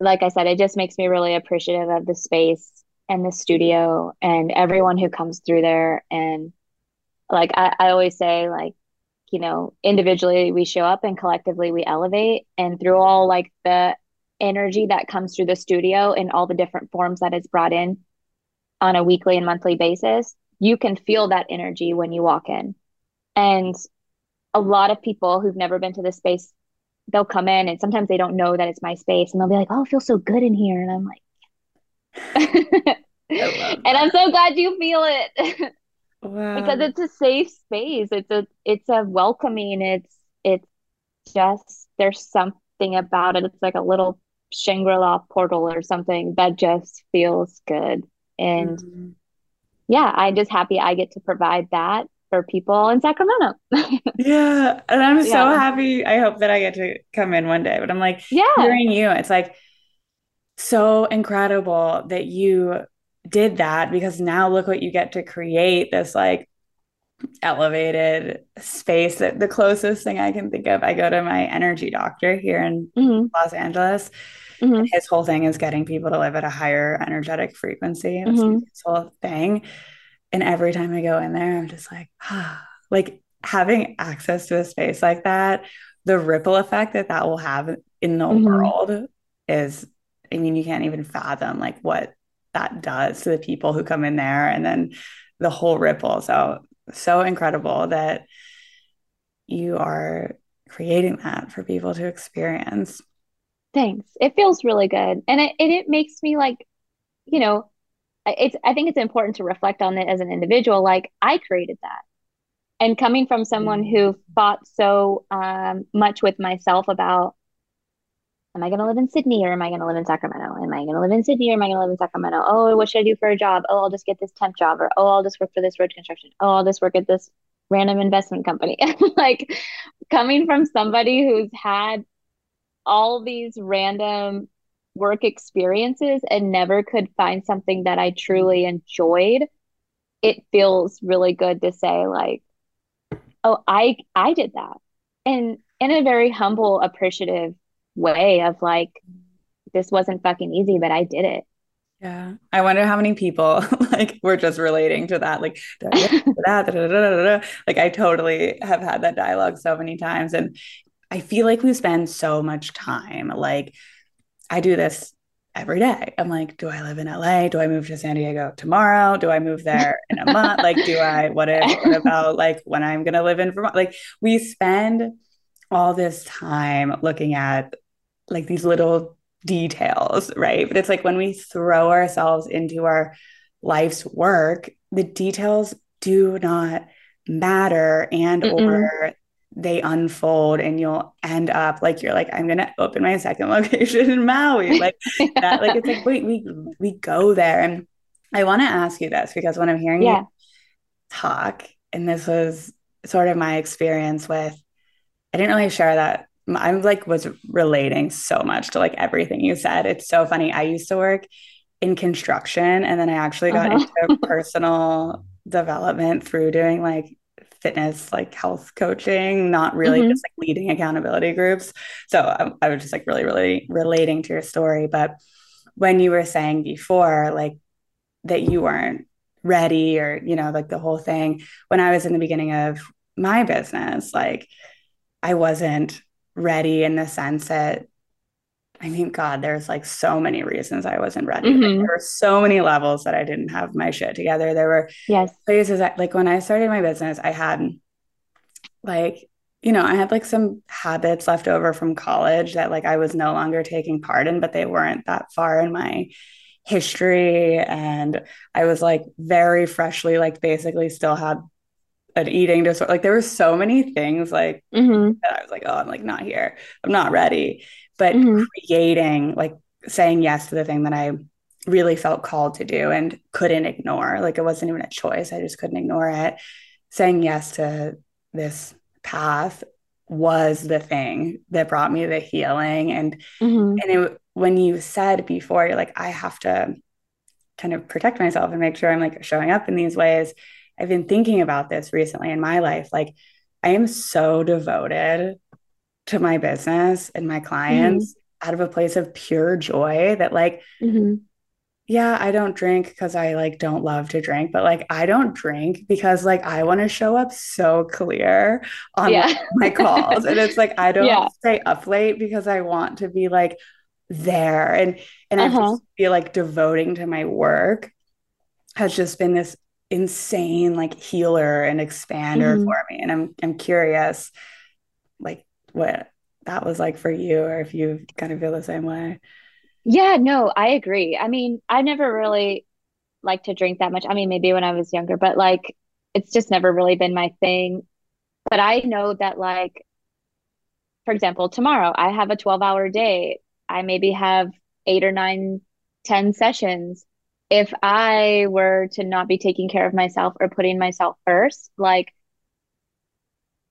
like I said, it just makes me really appreciative of the space and the studio and everyone who comes through there. And like I, I always say, like, you know, individually we show up and collectively we elevate. And through all like the energy that comes through the studio and all the different forms that is brought in on a weekly and monthly basis, you can feel that energy when you walk in. And a lot of people who've never been to the space they'll come in and sometimes they don't know that it's my space and they'll be like, "Oh, it feels so good in here," and I'm like, [LAUGHS] and I'm so glad you feel it [LAUGHS] wow. because it's a safe space. It's a it's a welcoming. It's it's just there's something about it. It's like a little Shangri La portal or something that just feels good. And mm-hmm. yeah, I'm just happy I get to provide that for people in Sacramento. [LAUGHS] yeah. And I'm yeah. so happy. I hope that I get to come in one day. But I'm like, yeah, hearing you, it's like so incredible that you did that because now look what you get to create this like elevated space that the closest thing I can think of, I go to my energy doctor here in mm-hmm. Los Angeles. Mm-hmm. his whole thing is getting people to live at a higher energetic frequency. That's mm-hmm. his whole thing. And every time I go in there, I'm just like, ah, [SIGHS] like having access to a space like that, the ripple effect that that will have in the mm-hmm. world is, I mean, you can't even fathom like what that does to the people who come in there and then the whole ripple. So, so incredible that you are creating that for people to experience. Thanks. It feels really good. And it, and it makes me like, you know, it's i think it's important to reflect on it as an individual like i created that. And coming from someone mm-hmm. who fought so um, much with myself about am i going to live in sydney or am i going to live in sacramento? Am i going to live in sydney or am i going to live in sacramento? Oh what should i do for a job? Oh i'll just get this temp job or oh i'll just work for this road construction. Oh i'll just work at this random investment company. [LAUGHS] Like coming from somebody who's had all these random work experiences and never could find something that I truly enjoyed, it feels really good to say like, oh, I I did that. And in a very humble, appreciative way of like, this wasn't fucking easy, but I did it. Yeah. I wonder how many people [LAUGHS] like were just relating to that. Like, like I totally have had that dialogue so many times. And I feel like we spend so much time. Like, I do this every day. I'm like, do I live in LA? Do I move to San Diego tomorrow? Do I move there in a month? Like, do I, what if, what [LAUGHS] about like when I'm going to live in Vermont? Like, we spend all this time looking at like these little details, right? But it's like when we throw ourselves into our life's work, the details do not matter and Mm-mm. or they unfold and you'll end up like you're like i'm gonna open my second [LAUGHS] location in maui [LAUGHS] like that like it's like wait we we go there and i want to ask you this because when i'm hearing yeah. you talk and this was sort of my experience with i didn't really share that I'm like was relating so much to like everything you said. It's so funny. I used to work in construction and then I actually got uh-huh. into [LAUGHS] personal development through doing like fitness like health coaching not really mm-hmm. just like leading accountability groups so I, I was just like really really relating to your story but when you were saying before like that you weren't ready or you know like the whole thing when i was in the beginning of my business like i wasn't ready in the sense that I mean, God, there's like so many reasons I wasn't ready. Mm-hmm. Like, there were so many levels that I didn't have my shit together. There were yes places that, like when I started my business, I had like, you know, I had like some habits left over from college that like I was no longer taking part in, but they weren't that far in my history. And I was like very freshly, like basically still had an eating disorder. Like there were so many things like mm-hmm. that I was like, oh, I'm like not here. I'm not ready. But mm-hmm. creating, like saying yes to the thing that I really felt called to do and couldn't ignore. Like it wasn't even a choice. I just couldn't ignore it. Saying yes to this path was the thing that brought me the healing. And mm-hmm. and it, when you said before, you're like, I have to kind of protect myself and make sure I'm like showing up in these ways I've been thinking about this recently in my life. Like, I am so devoted to my business and my clients mm-hmm. out of a place of pure joy that, like, mm-hmm. yeah, I don't drink because I like don't love to drink, but like, I don't drink because like I want to show up so clear on yeah. my calls. and it's like, I [LAUGHS] don't yeah. stay up late because I want to be like, there and and uh-huh. I just feel like devoting to my work has just been this insane like healer and expander mm-hmm. for me. And i'm i'm curious like what that was like for you or if you kind of feel the same way. Yeah no i agree. I mean i never really liked to drink that much. I mean maybe when i was younger but like it's just never really been my thing. But i know that like for example tomorrow i have a 12 hour day. I maybe have eight or nine ten sessions if I were to not be taking care of myself or putting myself first, like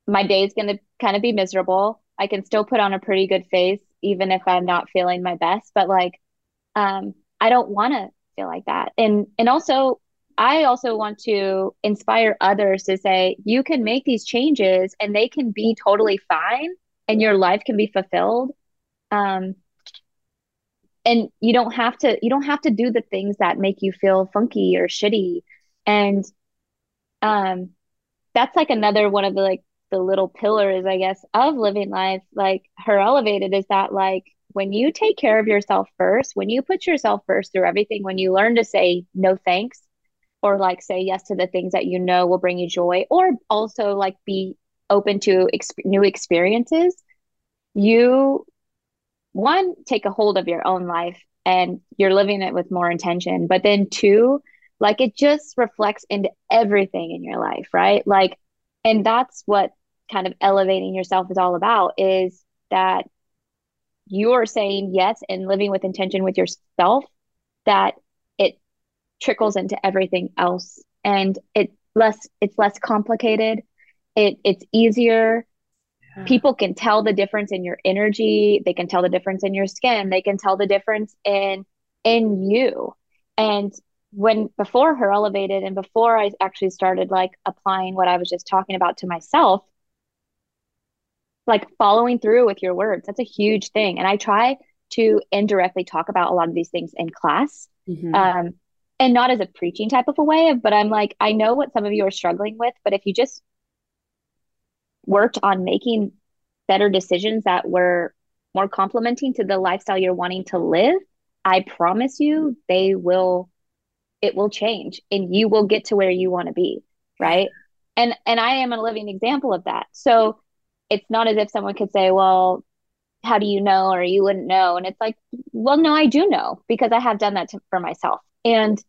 my day is going to kind of be miserable. I can still put on a pretty good face even if I'm not feeling my best, but like um I don't want to feel like that. And and also I also want to inspire others to say you can make these changes and they can be totally fine and your life can be fulfilled. Um and you don't have to you don't have to do the things that make you feel funky or shitty. And um that's like another one of the like the little pillars i guess of living life like her elevated is that like when you take care of yourself first when you put yourself first through everything when you learn to say no thanks or like say yes to the things that you know will bring you joy or also like be open to new experiences you one, take a hold of your own life and you're living it with more intention. But then two, like it just reflects into everything in your life, right? Like, and that's what kind of elevating yourself is all about is that you're saying yes and living with intention with yourself that it trickles into everything else and it less it's less complicated it it's easier yeah. people can tell the difference in your energy they can tell the difference in your skin they can tell the difference in in you and when before her elevated and before i actually started like applying what i was just talking about to myself like following through with your words that's a huge thing and i try to indirectly talk about a lot of these things in class mm-hmm. um, and not as a preaching type of a way but i'm like i know what some of you are struggling with but if you just worked on making better decisions that were more complementing to the lifestyle you're wanting to live, I promise you they will it will change and you will get to where you want to be, right? And and I am a living example of that. So it's not as if someone could say, well, how do you know or you wouldn't know and it's like well no i do know because i have done that to, for myself and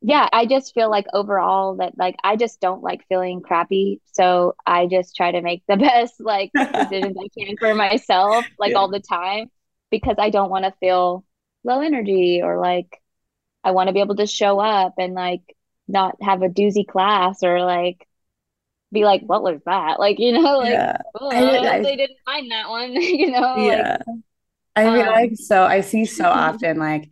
yeah, I just feel like overall that like I just don't like feeling crappy. So I just try to make the [LAUGHS] best like decisions I can for myself [LAUGHS] like yeah. all the time because I don't want to feel low energy or like I want to be able to show up and like not have a doozy class or like be like, what was that? [LAUGHS] Like, you know, like yeah. oh, I, I, they didn't find that one, you know? Yeah. Like, I feel um, like so I see so often like,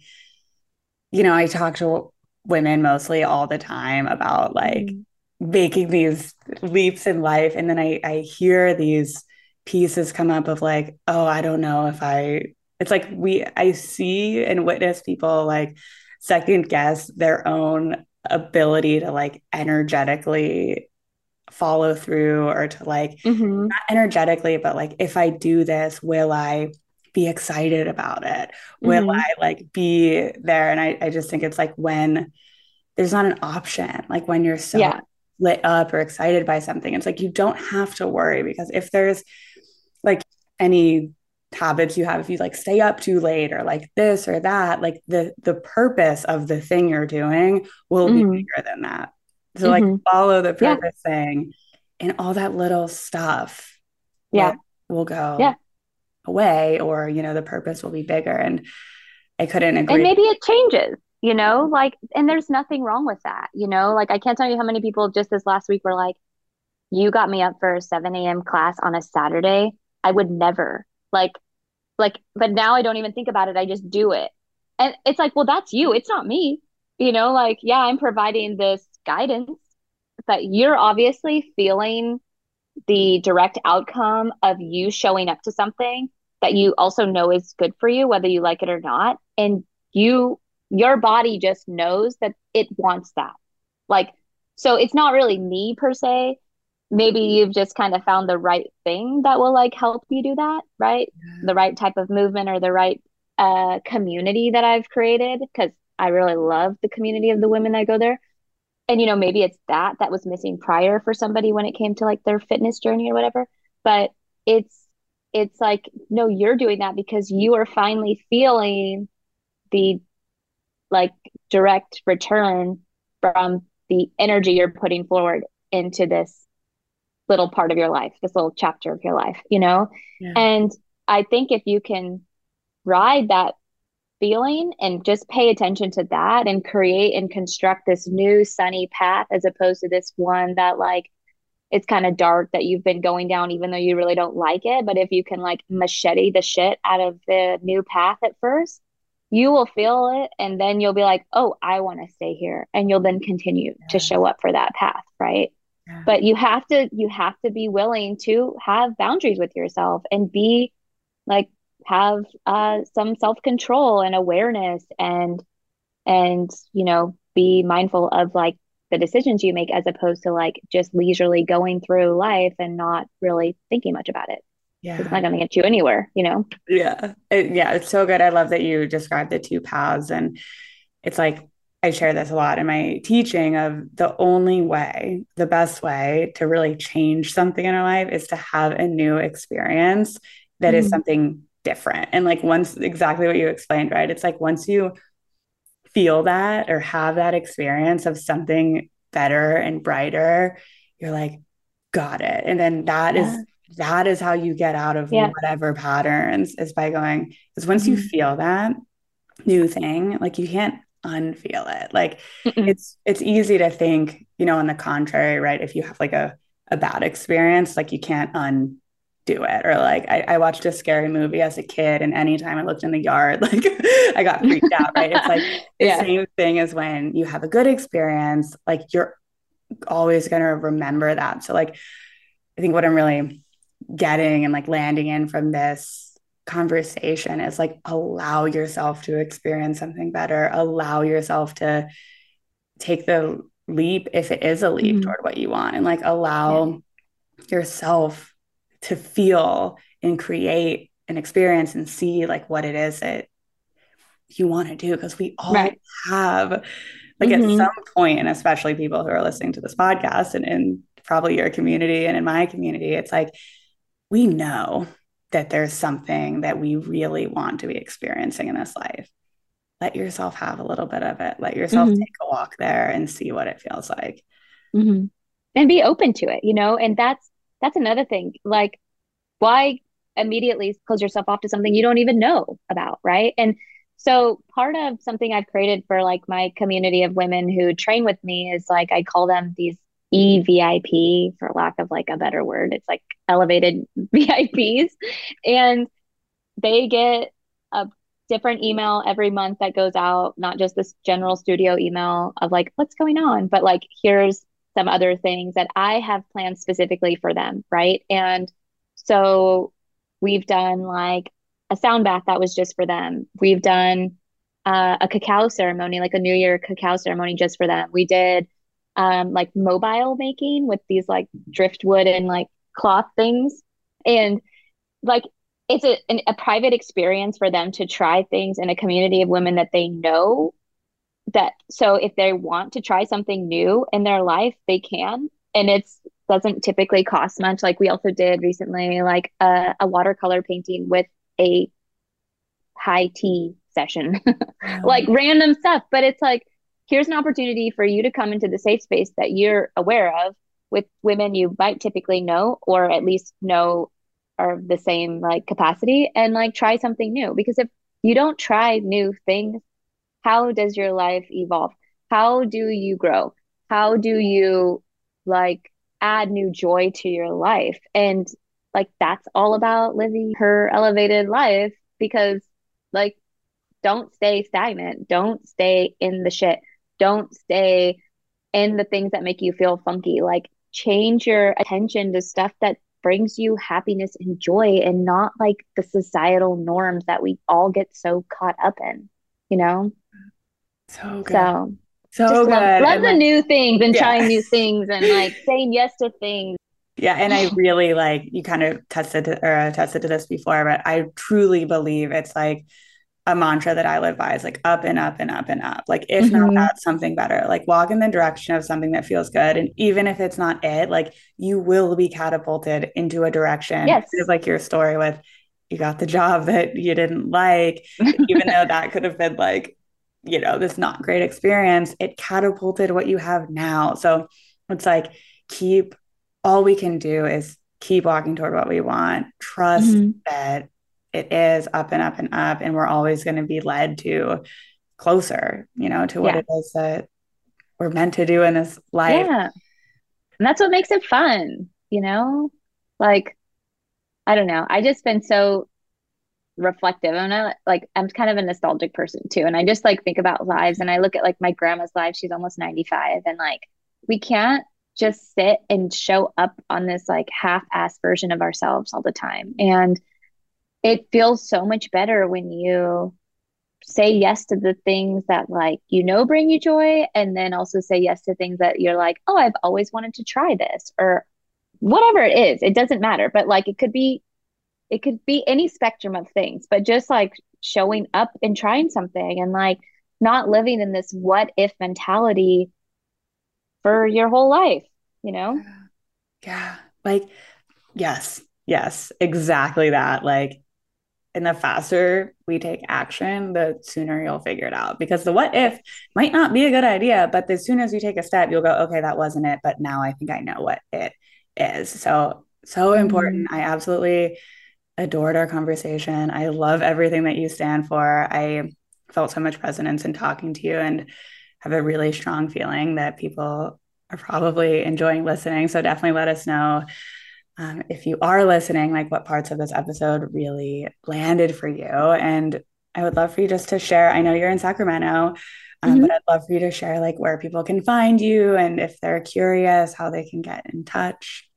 you know, I talk to women mostly all the time about like mm-hmm. making these leaps in life and then I I hear these pieces come up of like oh I don't know if I it's like we I see and witness people like second guess their own ability to like energetically follow through or to like mm-hmm. not energetically but like if I do this will I be excited about it? Will mm-hmm. I like be there? And I, I just think it's like when there's not an option, like when you're so yeah. lit up or excited by something, it's like you don't have to worry because if there's like any habits you have if you like stay up too late or like this or that like the the purpose of the thing you're doing will mm-hmm. be bigger than that so mm-hmm. like follow the purpose yeah. thing and all that little stuff yeah will, will go yeah away or you know the purpose will be bigger. And i couldn't agree. and maybe it changes you know like and there's nothing wrong with that you know like i can't tell you how many people just this last week were like you got me up for a 7 a.m class on a saturday. I would never like like but now i don't even think about it. I just do it. And it's like well that's you. It's not me you know like yeah i'm providing this guidance but you're obviously feeling the direct outcome of you showing up to something that you also know is good for you, whether you like it or not. And you, your body just knows that it wants that. Like, so it's not really me per se. Maybe you've just kind of found the right thing that will like help you do that, right? The right type of movement or the right uh, community that I've created because I really love the community of the women that go there. And you know, maybe it's that that was missing prior for somebody when it came to like their fitness journey or whatever. But it's it's like no you're doing that because you are finally feeling the like direct return from the energy you're putting forward into this little part of your life this little chapter of your life you know yeah. and i think if you can ride that feeling and just pay attention to that and create and construct this new sunny path as opposed to this one that like it's kind of dark that you've been going down even though you really don't like it but if you can like machete the shit out of the new path at first you will feel it and then you'll be like oh i want to stay here and you'll then continue yeah. to show up for that path right yeah. but you have to you have to be willing to have boundaries with yourself and be like have uh some self-control and awareness and and you know be mindful of like the decisions you make as opposed to like just leisurely going through life and not really thinking much about it. Yeah. It's not going to get you anywhere, you know? Yeah. It, yeah. It's so good. I love that you described the two paths. And it's like, I share this a lot in my teaching of the only way, the best way to really change something in our life is to have a new experience that mm-hmm. is something different. And like once exactly what you explained, right? It's like once you feel that or have that experience of something better and brighter, you're like, got it. And then that yeah. is that is how you get out of yeah. whatever patterns is by going because once mm-hmm. you feel that new thing, like you can't unfeel it. Like Mm-mm. it's it's easy to think, you know, on the contrary, right? If you have like a a bad experience, like you can't un do it. Or like I, I, watched a scary movie as a kid, and anytime I looked in the yard, [LAUGHS] like I got freaked out. Right? It's like [LAUGHS] the yeah. same thing as when you have a good experience. Like you're always gonna remember that. So like I think what I'm really getting and like landing in from this conversation is like allow yourself to experience something better. Allow yourself to take the leap if it is a leap mm-hmm. toward what you want, and like allow. Yeah yourself to feel and create an experience and see like what it is that you want to do because we all right. have like mm-hmm. at some point and especially people who are listening to this podcast and in probably your community and in my community it's like we know that there's something that we really want to be experiencing in this life let yourself have a little bit of it let yourself mm-hmm. take a walk there and see what it feels like mm-hmm. and be open to it you know and that's that's another thing. Like, why immediately close yourself off to something you don't even know about, right? And so part of something I've created for like my community of women who train with me is like I call them these EVIP for lack of like a better word. It's like elevated [LAUGHS] VIPs. And they get a different email every month that goes out, not just this general studio email of like, what's going on, but like, here's some other things that I have planned specifically for them, right? And so we've done like a sound bath that was just for them. We've done uh, a cacao ceremony, like a New Year cacao ceremony just for them. We did um, like mobile making with these like driftwood and like cloth things. And like it's a, an, a private experience for them to try things in a community of women that they know that so if they want to try something new in their life they can. And it's doesn't typically cost much. Like we also did recently like a, a watercolor painting with a high tea session. [LAUGHS] Like random stuff. But it's like here's an opportunity for you to come into the safe space that you're aware of with women you might typically know or at least know are the same like capacity and like try something new. Because if you don't try new things how does your life evolve? How do you grow? How do you like add new joy to your life? And like that's all about living her elevated life because like don't stay stagnant. Don't stay in the shit. Don't stay in the things that make you feel funky. Like change your attention to stuff that brings you happiness and joy and not like the societal norms that we all get so caught up in you know so good. So, so good. Love, love the like, new things and yeah. trying new [LAUGHS] things and like saying yes to things. Yeah, and I really like you kind of tested to, or tested to this before, but I truly believe it's like a mantra that I live by is like up and up and up and up. Like if mm-hmm. not that, something better. Like walk in the direction of something that feels good, and even if it's not it, like you will be catapulted into a direction. Yes, it's like your story with you got the job that you didn't like, even though that could have been like you know, this not great experience, it catapulted what you have now. So it's like keep all we can do is keep walking toward what we want, trust mm-hmm. that it is up and up and up, and we're always going to be led to closer, you know, to what yeah. it is that we're meant to do in this life. Yeah. And that's what makes it fun, you know? Like, I don't know. I just been so reflective. I'm not like I'm kind of a nostalgic person too. And I just like think about lives and I look at like my grandma's life. She's almost 95. And like we can't just sit and show up on this like half-ass version of ourselves all the time. And it feels so much better when you say yes to the things that like you know bring you joy and then also say yes to things that you're like, "Oh, I've always wanted to try this." Or whatever it is. It doesn't matter, but like it could be it could be any spectrum of things, but just like showing up and trying something and like not living in this what if mentality for your whole life, you know? Yeah. Like, yes, yes, exactly that. Like, and the faster we take action, the sooner you'll figure it out. Because the what if might not be a good idea, but as soon as you take a step, you'll go, okay, that wasn't it. But now I think I know what it is. So, so important. Mm-hmm. I absolutely adored our conversation. I love everything that you stand for. I felt so much resonance in talking to you and have a really strong feeling that people are probably enjoying listening. So definitely let us know um, if you are listening, like what parts of this episode really landed for you. And I would love for you just to share. I know you're in Sacramento, um, mm-hmm. but I'd love for you to share like where people can find you and if they're curious, how they can get in touch.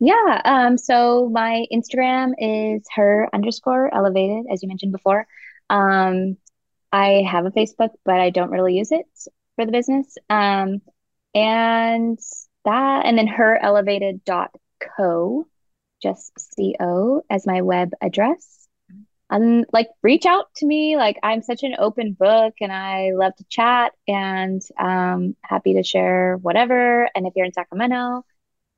Yeah. Um, so my Instagram is her underscore elevated, as you mentioned before. Um, I have a Facebook, but I don't really use it for the business. Um, and that, and then her elevated dot co, just co as my web address. Um, like reach out to me. Like I'm such an open book and I love to chat and um happy to share whatever. And if you're in Sacramento,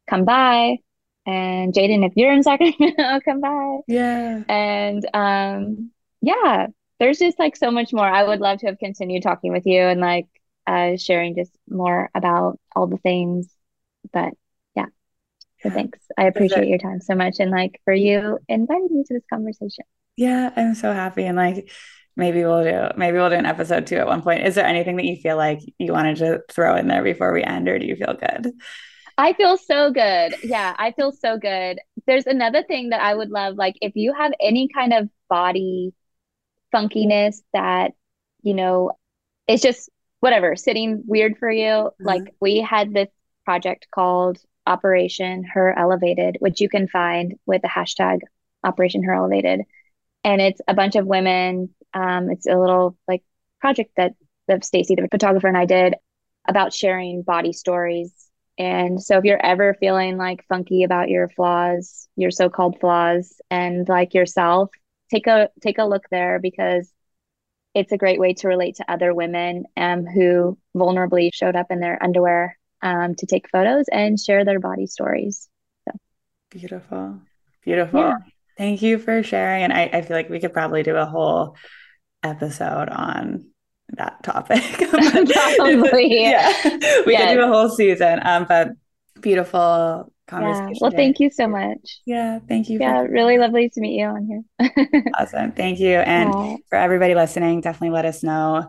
come by. And Jaden, if you're in Sacramento, [LAUGHS] come by. Yeah. And um yeah, there's just like so much more. I would love to have continued talking with you and like uh sharing just more about all the things. But yeah. So thanks. I appreciate your time so much and like for you inviting me to this conversation. Yeah, I'm so happy. And like maybe we'll do maybe we'll do an episode two at one point. Is there anything that you feel like you wanted to throw in there before we end, or do you feel good? I feel so good. Yeah, I feel so good. There's another thing that I would love, like if you have any kind of body funkiness that, you know, it's just whatever, sitting weird for you. Mm-hmm. Like we had this project called Operation Her Elevated, which you can find with the hashtag Operation Her Elevated and it's a bunch of women. Um, it's a little like project that that Stacy, the photographer, and I did about sharing body stories. And so if you're ever feeling like funky about your flaws, your so-called flaws, and like yourself, take a take a look there because it's a great way to relate to other women um, who vulnerably showed up in their underwear um, to take photos and share their body stories. So beautiful, beautiful. Yeah. Thank you for sharing. And I, I feel like we could probably do a whole episode on that topic. [LAUGHS] [LAUGHS] probably. yeah. We yes. could do a whole season. Um, but beautiful conversation. Yeah. Well, thank you so much. Yeah. Thank you. Yeah. really lovely to meet you on here. [LAUGHS] awesome. Thank you. And for everybody listening, definitely let us know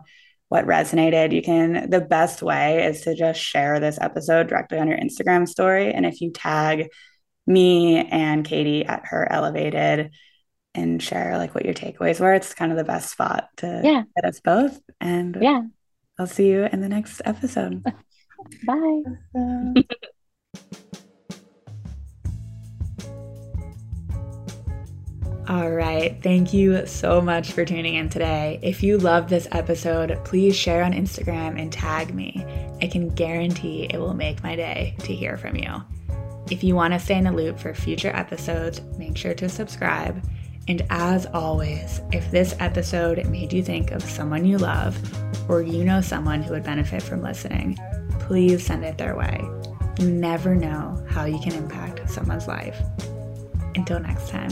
what resonated. You can, the best way is to just share this episode directly on your Instagram story. And if you tag me and Katie at her elevated and share like what your takeaways were. It's kind of the best spot to yeah. get us both. And yeah, I'll see you in the next episode. [LAUGHS] Bye. [LAUGHS] All right. Thank you so much for tuning in today. If you love this episode, please share on Instagram and tag me. I can guarantee it will make my day to hear from you. If you want to stay in the loop for future episodes, make sure to subscribe. And as always, if this episode made you think of someone you love or you know someone who would benefit from listening, please send it their way. You never know how you can impact someone's life. Until next time.